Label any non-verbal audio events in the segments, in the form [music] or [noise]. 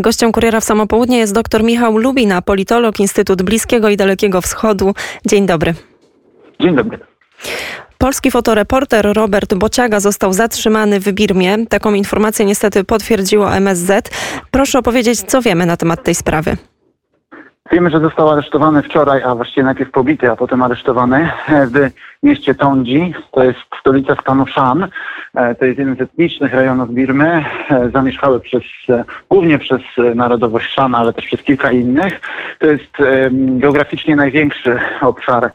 Gościem Kuriera w Samopołudnie jest dr Michał Lubina, politolog Instytut Bliskiego i Dalekiego Wschodu. Dzień dobry. Dzień dobry. Polski fotoreporter Robert Bociaga został zatrzymany w Birmie. Taką informację niestety potwierdziło MSZ. Proszę opowiedzieć, co wiemy na temat tej sprawy. Wiemy, że został aresztowany wczoraj, a właściwie najpierw pobity, a potem aresztowany mieście Tongji. To jest stolica stanu Shan. E, to jest jeden z etnicznych rejonów Birmy, e, zamieszkały przez, e, głównie przez narodowość Shan, ale też przez kilka innych. To jest geograficznie największy obszar,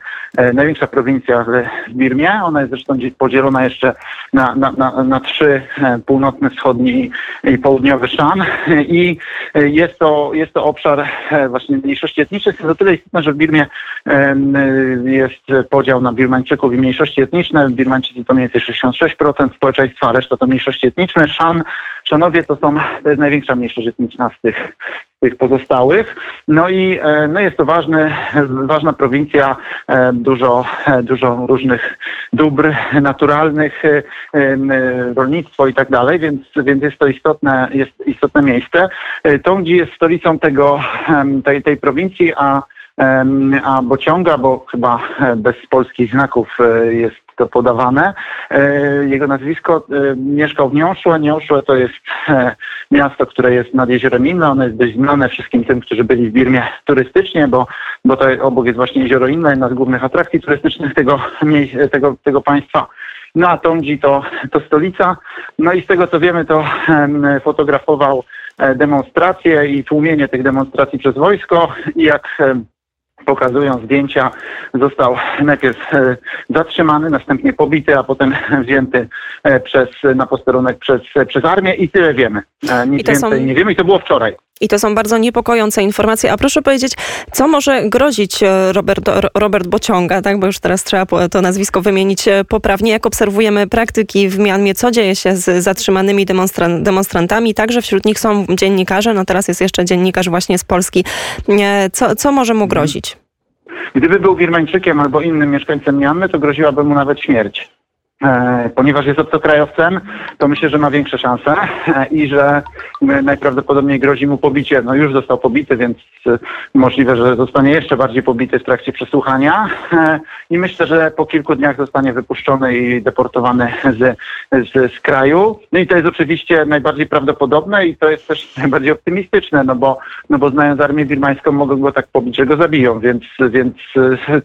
największa prowincja w Birmie. Ona jest zresztą podzielona jeszcze na, na, na, na trzy, północny, wschodni i południowy Shan. I jest to, jest to obszar właśnie mniejszości etnicznych. To tyle istotne, że w Birmie jest podział na Birmańczyków i mniejszości etniczne. Birmańczycy to mniej więcej 66% społeczeństwa, reszta to mniejszości etniczne. Szan, Szanowie to są, to jest największa mniejszość etniczna z tych, tych pozostałych. No i e, no jest to ważny, ważna prowincja, e, dużo, e, dużo różnych dóbr naturalnych, rolnictwo i tak dalej, więc, więc jest to istotne, jest istotne miejsce. Tongji jest stolicą tego, tej, tej prowincji, a a Bociąga, bo chyba bez polskich znaków jest to podawane. Jego nazwisko mieszkał w Niąszłe. Niąszłe to jest miasto, które jest nad jeziorem Inle. Ono jest dość znane wszystkim tym, którzy byli w Birmie turystycznie, bo, bo to obok jest właśnie jezioro Inle, jedna z głównych atrakcji turystycznych tego, tego, tego państwa. No a Tongji to, to stolica. No i z tego co wiemy, to fotografował e, demonstracje i tłumienie tych demonstracji przez wojsko i jak pokazują zdjęcia, został najpierw e, zatrzymany, następnie pobity, a potem [laughs] wzięty e, przez, na posterunek przez, przez armię i tyle wiemy. E, nic więcej są... nie wiemy i to było wczoraj. I to są bardzo niepokojące informacje. A proszę powiedzieć, co może grozić e, Robert, Robert Bociąga, tak? bo już teraz trzeba to nazwisko wymienić e, poprawnie. Jak obserwujemy praktyki w Mianmie, co dzieje się z zatrzymanymi demonstra- demonstrantami? Także wśród nich są dziennikarze, no teraz jest jeszcze dziennikarz właśnie z Polski. E, co, co może mu grozić? Gdyby był Birmańczykiem albo innym mieszkańcem Mianmy, to groziłaby mu nawet śmierć. E, ponieważ jest obcokrajowcem, to myślę, że ma większe szanse e, i że najprawdopodobniej grozi mu pobicie. No już został pobity, więc e, możliwe, że zostanie jeszcze bardziej pobity w trakcie przesłuchania i myślę, że po kilku dniach zostanie wypuszczony i deportowany z, z, z kraju. No i to jest oczywiście najbardziej prawdopodobne i to jest też najbardziej optymistyczne, no bo, no bo znając armię birmańską mogą go tak pobić, że go zabiją, więc, więc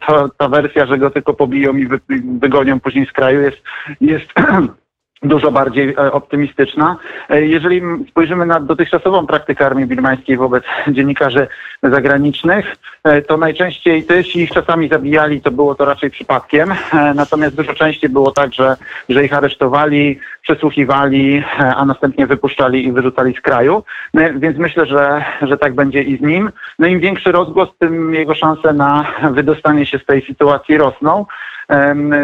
to, ta wersja, że go tylko pobiją i wy, wygonią później z kraju jest jest [clears throat] dużo bardziej e, optymistyczna. E, jeżeli spojrzymy na dotychczasową praktykę armii birmańskiej wobec dziennikarzy zagranicznych, e, to najczęściej jeśli ich czasami zabijali, to było to raczej przypadkiem. Natomiast dużo częściej było tak, że, że ich aresztowali, przesłuchiwali, a następnie wypuszczali i wyrzucali z kraju. Więc myślę, że, że tak będzie i z nim. No im większy rozgłos, tym jego szanse na wydostanie się z tej sytuacji rosną.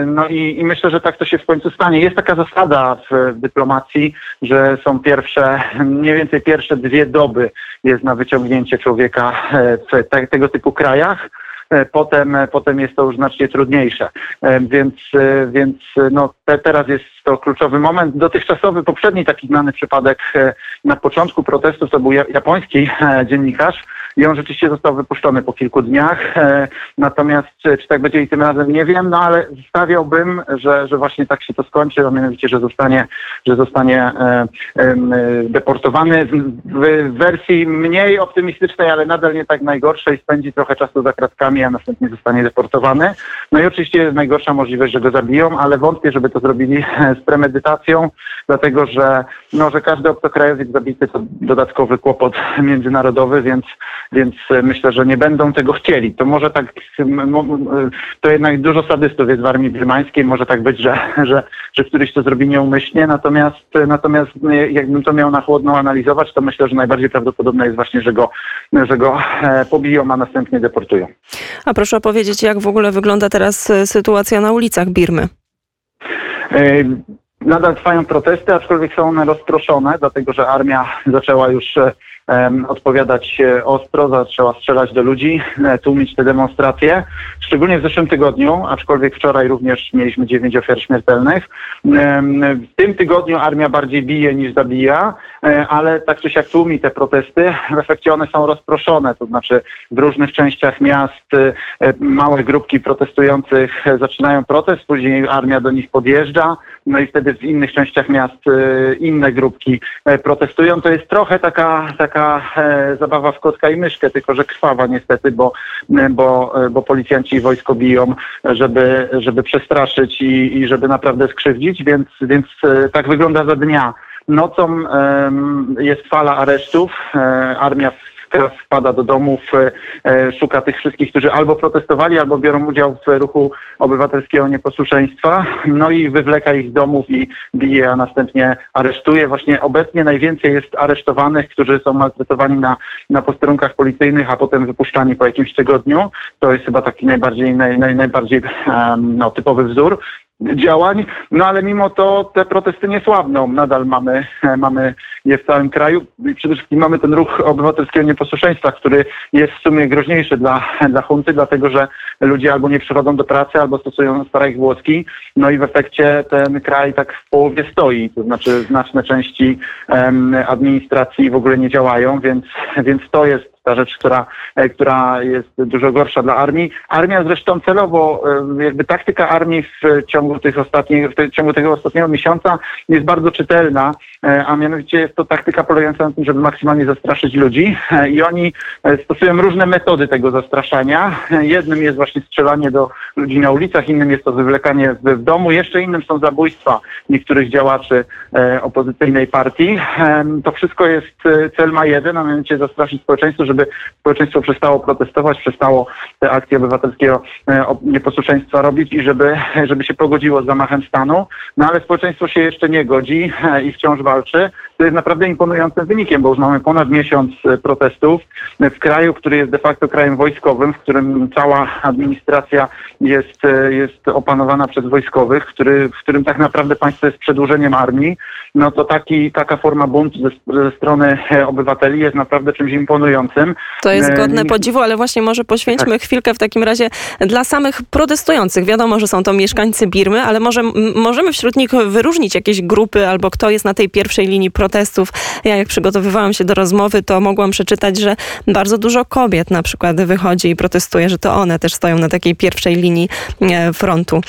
No i, i, myślę, że tak to się w końcu stanie. Jest taka zasada w dyplomacji, że są pierwsze, [laughs] mniej więcej pierwsze dwie doby jest na wyciągnięcie człowieka e, w te, tego typu krajach e, potem, potem jest to już znacznie trudniejsze. E, więc, więc no, te, teraz jest to kluczowy moment. Dotychczasowy, poprzedni taki znany przypadek na początku protestów to był japoński dziennikarz, i on rzeczywiście został wypuszczony po kilku dniach. E, natomiast czy, czy tak będzie i tym razem nie wiem, no ale stawiałbym, że, że właśnie tak się to skończy, a mianowicie, że zostanie, że zostanie e, e, deportowany w wersji mniej optymistycznej, ale nadal nie tak najgorszej, spędzi trochę czasu za kratkami, a następnie zostanie deportowany. No i oczywiście jest najgorsza możliwość, że go zabiją, ale wątpię, żeby to zrobili z premedytacją, dlatego że, no, że każdy obcokrajowiec zabity to dodatkowy kłopot międzynarodowy, więc więc e, myślę, że nie będą tego chcieli. To może tak, to jednak dużo sadystów jest w armii birmańskiej, może tak być, że, [laughs] że, że któryś to zrobi nieumyślnie, natomiast, natomiast e, jakbym to miał na chłodno analizować, to myślę, że najbardziej prawdopodobne jest właśnie, że go, że go e, pobiją, a następnie deportują. A proszę opowiedzieć, jak w ogóle wygląda teraz sytuacja na ulicach Birmy? Nadal trwają protesty, aczkolwiek są one rozproszone, dlatego że armia zaczęła już odpowiadać ostro, zaczęła strzelać do ludzi, tłumić te demonstracje. Szczególnie w zeszłym tygodniu, aczkolwiek wczoraj również mieliśmy dziewięć ofiar śmiertelnych. W tym tygodniu armia bardziej bije niż zabija, ale tak czy siak tłumi te protesty. W efekcie one są rozproszone, to znaczy w różnych częściach miast małe grupki protestujących zaczynają protest, później armia do nich podjeżdża, no i wtedy w innych częściach miast inne grupki protestują. To jest trochę taka, taka zabawa w kotka i myszkę, tylko że krwawa niestety, bo, bo, bo policjanci i wojsko biją, żeby, żeby przestraszyć i, i żeby naprawdę skrzywdzić, więc, więc tak wygląda za dnia. Nocą jest fala aresztów. Armia teraz wpada do domów, szuka tych wszystkich, którzy albo protestowali, albo biorą udział w ruchu obywatelskiego nieposłuszeństwa, no i wywleka ich z domów i bije, a następnie aresztuje. Właśnie obecnie najwięcej jest aresztowanych, którzy są maltretowani na, na posterunkach policyjnych, a potem wypuszczani po jakimś tygodniu. To jest chyba taki najbardziej, naj, naj, najbardziej no, typowy wzór działań, no ale mimo to te protesty nie słabną. Nadal mamy, [laughs] mamy je w całym kraju i przede wszystkim mamy ten ruch obywatelskiego nieposłuszeństwa, który jest w sumie groźniejszy dla, [laughs] dla hunty, dlatego że ludzie albo nie przychodzą do pracy, albo stosują strajk włoski, no i w efekcie ten kraj tak w połowie stoi, to znaczy znaczne części um, administracji w ogóle nie działają, więc, więc to jest ta rzecz, która, e, która jest dużo gorsza dla armii. Armia zresztą celowo, e, jakby taktyka armii w ciągu tych ostatnich, w ciągu tego ostatniego miesiąca jest bardzo czytelna, e, a mianowicie jest to taktyka polegająca na tym, żeby maksymalnie zastraszyć ludzi i oni stosują różne metody tego zastraszania. Jednym jest właśnie strzelanie do ludzi na ulicach, innym jest to wywlekanie w domu, jeszcze innym są zabójstwa niektórych działaczy opozycyjnej partii. To wszystko jest, cel ma jeden, a mianowicie zastraszyć społeczeństwo, żeby społeczeństwo przestało protestować, przestało te akcje obywatelskiego e, nieposłuszeństwa robić i żeby, żeby się pogodziło z zamachem stanu. No ale społeczeństwo się jeszcze nie godzi e, i wciąż walczy. To jest naprawdę imponującym wynikiem, bo już mamy ponad miesiąc e, protestów w kraju, który jest de facto krajem wojskowym, w którym cała administracja jest, jest opanowana przez wojskowych, który, w którym tak naprawdę państwo jest przedłużeniem armii, no to taki, taka forma buntu ze, ze strony obywateli jest naprawdę czymś imponującym. To jest godne podziwu, ale właśnie może poświęćmy tak. chwilkę w takim razie dla samych protestujących. Wiadomo, że są to mieszkańcy Birmy, ale może możemy wśród nich wyróżnić jakieś grupy albo kto jest na tej pierwszej linii protestów. Ja jak przygotowywałam się do rozmowy, to mogłam przeczytać, że bardzo dużo kobiet na przykład wychodzi i protestuje, że to one też stoją na takiej pierwszej linii e, frontu.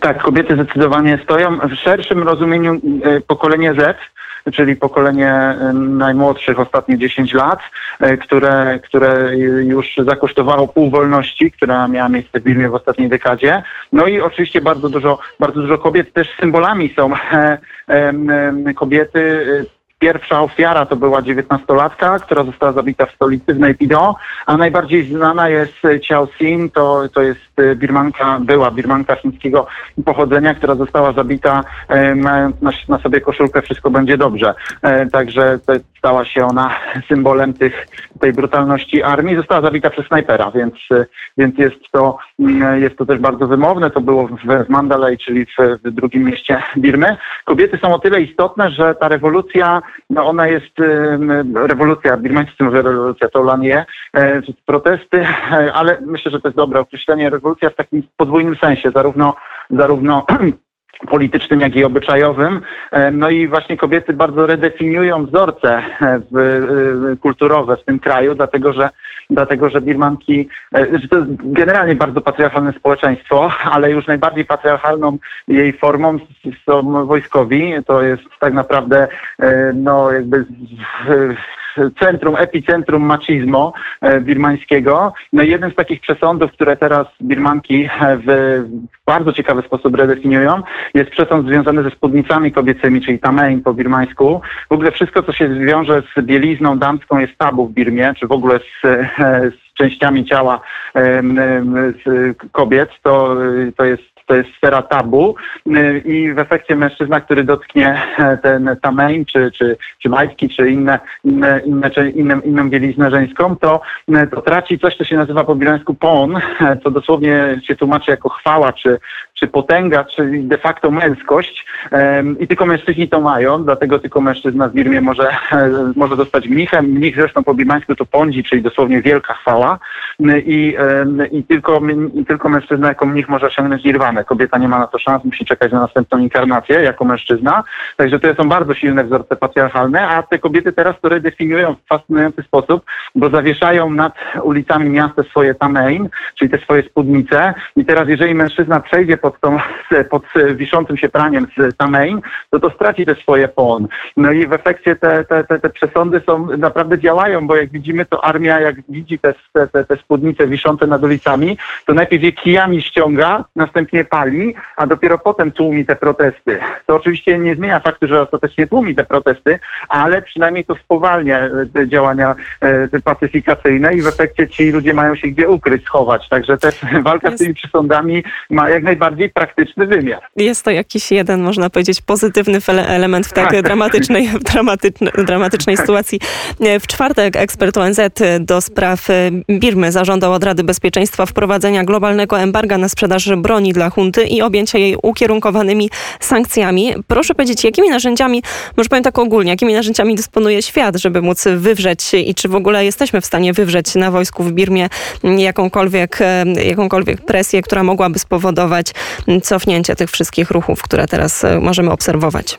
Tak, kobiety zdecydowanie stoją. W szerszym rozumieniu e, pokolenie Z czyli pokolenie najmłodszych, ostatnie 10 lat, y, które, które już zakosztowało pół wolności, która miała miejsce w Birmie w ostatniej dekadzie. No i oczywiście bardzo dużo, bardzo dużo kobiet też symbolami są [laughs] kobiety y, Pierwsza ofiara to była dziewiętnastolatka, która została zabita w stolicy w Naypyidaw, a najbardziej znana jest Chiao Sin, to, to jest birmanka, była birmanka chińskiego pochodzenia, która została zabita e, mając na, na sobie koszulkę Wszystko będzie dobrze. E, także to stała się ona [laughs] symbolem tych, tej brutalności armii. Została zabita przez snajpera, więc, więc jest, to, jest to też bardzo wymowne. To było w, w Mandalay, czyli w, w drugim mieście Birmy. Kobiety są o tyle istotne, że ta rewolucja no ona jest rewolucja, birmańscy mówią rewolucja, to Lanie, protesty, e, ale myślę, że to jest dobre określenie, rewolucja w takim podwójnym sensie, zarówno, zarówno [clears throat] politycznym, jak i obyczajowym. E, no i właśnie kobiety bardzo redefiniują wzorce e, kulturowe w tym kraju, dlatego że, dlatego, że Birmanki, że to jest generalnie bardzo patriarchalne społeczeństwo, ale już najbardziej patriarchalną jej formą są wojskowi. To jest tak naprawdę no jakby centrum, epicentrum machismo e, birmańskiego. No i jeden z takich przesądów, które teraz Birmanki e, w bardzo ciekawy sposób redefiniują, jest przesąd związany ze spódnicami kobiecymi, czyli tamein po birmańsku. W ogóle wszystko, co się wiąże z bielizną damską jest tabu w Birmie, czy w ogóle z, e, z częściami ciała kobiet, to, to jest to jest sfera tabu. Y, i w efekcie mężczyzna, który dotknie e, ten tamein, czy, czy, czy majtki, czy inne, inne, inne, czy inne, inną bieliznę żeńską, to, e, to traci coś, co się nazywa po bilańsku pon, e, co dosłownie się tłumaczy jako chwała, czy, czy potęga, czy de facto męskość i tylko mężczyźni to mają, dlatego tylko mężczyzna w Birmie może, [laughs] może dostać mnichem. Mnich zresztą po birmańsku to pondzi, czyli dosłownie wielka chwała i, i, tylko, i tylko mężczyzna jako mnich może osiągnąć nirwanę. Kobieta nie ma na to szans, musi czekać na następną inkarnację jako mężczyzna. Także to są bardzo silne wzorce patriarchalne, a te kobiety teraz to redefiniują w fascynujący sposób, bo zawieszają nad ulicami miasta swoje tamein, czyli te swoje spódnice i teraz jeżeli mężczyzna przejdzie pod, tą, [laughs] pod wiszącym się praniem z tamein, to to straci te swoje pon. No i w efekcie te, te, te, te przesądy są, naprawdę działają, bo jak widzimy, to armia jak widzi te, te, te, te spódnice wiszące nad ulicami, to najpierw je kijami ściąga, następnie pali, a dopiero potem tłumi te protesty. To oczywiście nie zmienia faktu, że ostatecznie tłumi te protesty, ale przynajmniej to spowalnia e, te działania e, pacyfikacyjne i w efekcie ci ludzie mają się gdzie ukryć, schować. Także też [laughs] walka z tymi przesądami ma jak najbardziej praktyczny wymiar. Jest to jakiś jeden, można powiedzieć, pozytywny ele- element w tak Tak. dramatycznej, [laughs] dramatycznej, dramatycznej sytuacji. W czwartek ekspert ONZ do spraw e, Birmy zażądał od Rady Bezpieczeństwa wprowadzenia globalnego embarga na sprzedaż broni dla hunty i objęcia jej ukierunkowanymi sankcjami. Proszę powiedzieć, jakimi narzędziami, może powiem tak ogólnie, jakimi narzędziami dysponuje świat, żeby móc wywrzeć i czy w ogóle jesteśmy w stanie wywrzeć na wojsku w Birmie jakąkolwiek, e, jakąkolwiek presję, która mogłaby spowodować cofnięcie tych wszystkich ruchów, które teraz e, możemy obserwować.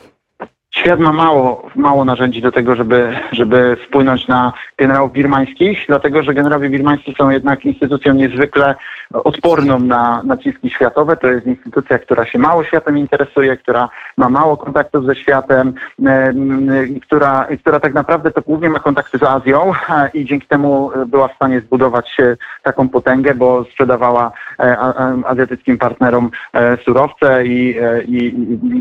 Świat ma mało, mało narzędzi do tego, żeby, żeby wpłynąć na generałów birmańskich, dlatego że generałowie birmańscy są jednak instytucją niezwykle odporną na naciski światowe. To jest instytucja, która się mało światem interesuje, która ma mało kontaktów ze światem, która, która tak naprawdę to głównie ma kontakty z Azją e, i dzięki temu była w stanie zbudować e, taką potęgę, bo sprzedawała e, azjatyckim partnerom surowce i, i,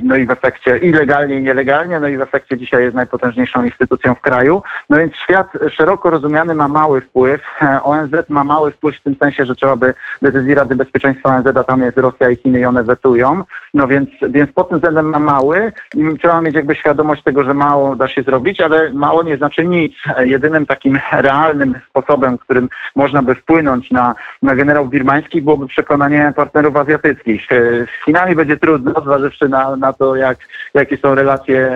no i w efekcie i legalnie, i nielegalnie, no i w efekcie dzisiaj jest najpotężniejszą instytucją w kraju. No więc świat szeroko rozumiany ma mały wpływ. E, ONZ ma mały wpływ w tym sensie, że trzeba by decyzji Rady Bezpieczeństwa ONZ, a tam jest Rosja i Chiny i one wetują. No więc, więc pod tym względem ma mały i trzeba mieć jakby świadomość tego, że mało da się zrobić, ale mało nie znaczy nic. E, Jedynym takim realnym sposobem, którym można by wpłynąć na, na generałów birmańskich byłoby przekonanie partnerów azjatyckich. E, Z Chinami będzie trudno, zważywszy na, na to, jak, jakie są relacje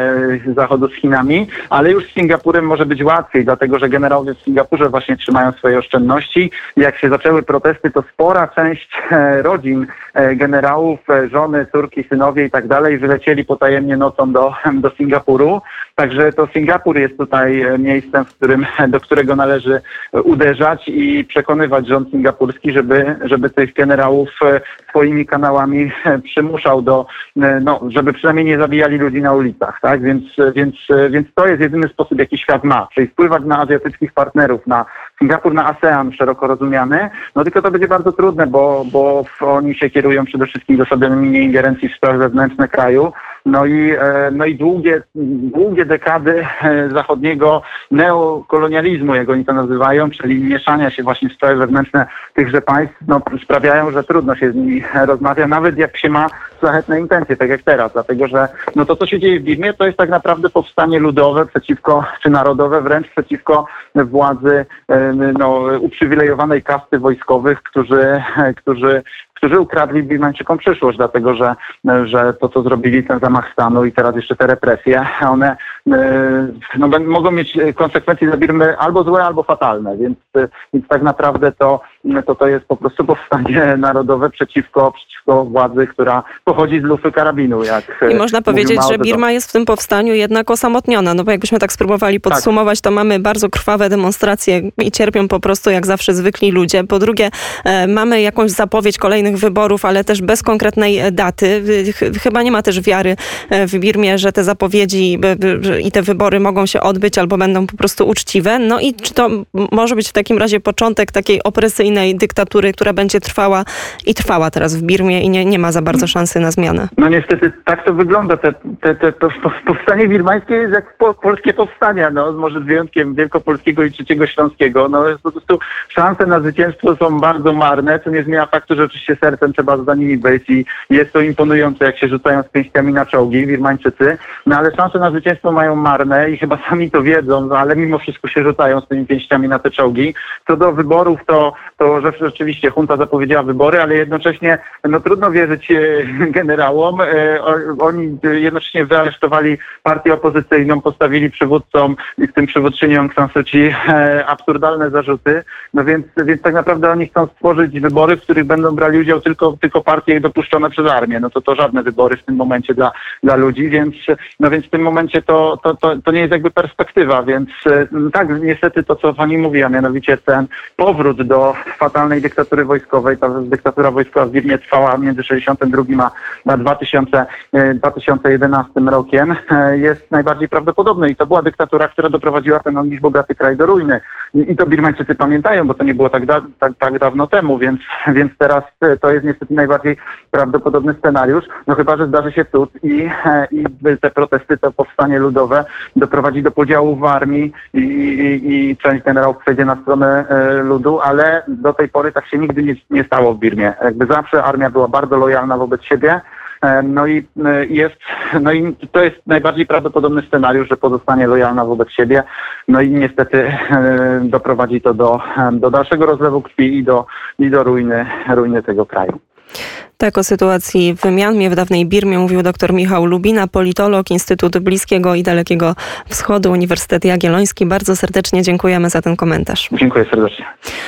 Zachodu z Chinami, ale już z Singapurem może być łatwiej, dlatego że generałowie w Singapurze właśnie trzymają swoje oszczędności. Jak się zaczęły protesty, to spora część e, rodzin e, generałów, e, żony, córki, synowie i tak dalej wylecieli potajemnie nocą do, do Singapuru. Także to Singapur jest tutaj e, miejscem, w którym, [laughs] do którego należy e, uderzać i przekonywać rząd singapurski, żeby, żeby tych generałów e, swoimi kanałami przymuszał do, no, żeby przynajmniej nie zabijali ludzi na ulicach, tak? Więc, więc, więc to jest jedyny sposób, jaki świat ma, czyli wpływać na azjatyckich partnerów, na Singapur, na ASEAN szeroko rozumiany, no tylko to będzie bardzo trudne, bo, bo oni się kierują przede wszystkim zasadami ingerencji w sprawy wewnętrzne kraju, no i, e, no i długie, długie dekady e, zachodniego neokolonializmu, jak oni to nazywają, czyli mieszania się właśnie w sprawy wewnętrzne tychże państw, no, sprawiają, że trudno się z nimi rozmawia, nawet jak się ma szlachetne intencje, tak jak teraz, dlatego że no to, co się dzieje w Birmie, to jest tak naprawdę powstanie ludowe przeciwko, czy narodowe wręcz przeciwko władzy e, no, uprzywilejowanej kasty wojskowych, którzy, którzy którzy ukradli Birmańczykom przyszłość, dlatego że, że to, co zrobili, ten zamach stanu i teraz jeszcze te represje, one no, ben- mogą mieć konsekwencje dla Birmy albo złe, albo fatalne, więc, e, więc tak naprawdę to, to, to jest po prostu powstanie [laughs] narodowe przeciwko, przeciwko władzy, która pochodzi z lufy karabinu. Jak I e, można powiedzieć, że. Birma jest w tym powstaniu jednak osamotniona. No bo jakbyśmy tak spróbowali podsumować, to mamy bardzo krwawe demonstracje i cierpią po prostu jak zawsze zwykli ludzie. Po drugie, e, mamy jakąś zapowiedź kolejnych wyborów, ale też bez konkretnej e, daty. Ch- Chyba nie ma też wiary e, w Birmie, że te zapowiedzi i te wybory mogą się odbyć albo będą po prostu uczciwe. No i czy to może być w takim razie początek takiej opresyjnej dyktatury, która będzie trwała i trwała teraz w Birmie i nie, nie ma za bardzo szansy na zmianę? No niestety tak to wygląda. Te, te, te, to po- powstanie birmańskie jest jak po, polskie powstania, no, może z wyjątkiem Wielkopolskiego i Trzeciego Śląskiego. No, jest po prostu szanse na zwycięstwo są bardzo marne, co nie zmienia faktu, że oczywiście sercem trzeba za nimi być i jest to imponujące, jak się rzucają z pięściami na czołgi Birmańczycy, no ale szanse na zwycięstwo mają mają marne i chyba sami to wiedzą, no ale mimo wszystko się rzucają z tymi pięściami na te czołgi. Co do wyborów, to, to rzeczywiście junta zapowiedziała wybory, ale jednocześnie no, trudno wierzyć e, [laughs] generałom. E, Oni jednocześnie wyaresztowali partię opozycyjną, postawili przywódcom, w tym przywódczyni Aung San Suu Kyi, absurdalne zarzuty. No więc, więc tak naprawdę oni chcą stworzyć wybory, w których będą brali udział tylko, tylko partie dopuszczone przez armię. No to to żadne wybory w tym momencie dla, dla ludzi, więc, no więc w tym momencie to, to, to, to nie jest jakby perspektywa, więc e, tak, niestety to, co pani mówi, a mianowicie ten powrót do fatalnej dyktatury wojskowej, ta dyktatura wojskowa w Birmie trwała między 62 a, a 2000, e, 2011 rokiem, e, jest najbardziej prawdopodobny i to była dyktatura, która doprowadziła ten dziś bogaty kraj do ruiny. I, to Birmańczycy pamiętają, bo to nie było tak, da, tak, tak dawno temu, więc, więc teraz e, to jest niestety najbardziej prawdopodobny scenariusz, no chyba, że zdarzy się cud i, e, i te protesty, to powstanie ludowe doprowadzi do podziału w armii i, i, i część generałów przejdzie na stronę e, ludu, ale do tej pory tak się nigdy nie, nie stało w Birmie. Jakby zawsze armia była bardzo lojalna wobec siebie, No i e, jest, no i to jest najbardziej prawdopodobny scenariusz, że pozostanie lojalna wobec siebie. No i niestety e, doprowadzi to do, do dalszego rozlewu krwi i do, i do ruiny, ruiny tego kraju. Tak o sytuacji w Mianmie, w dawnej Birmie mówił dr Michał Lubina, politolog Instytutu Bliskiego i Dalekiego Wschodu, Uniwersytet Jagielloński. Bardzo serdecznie dziękujemy za ten komentarz. Dziękuję serdecznie.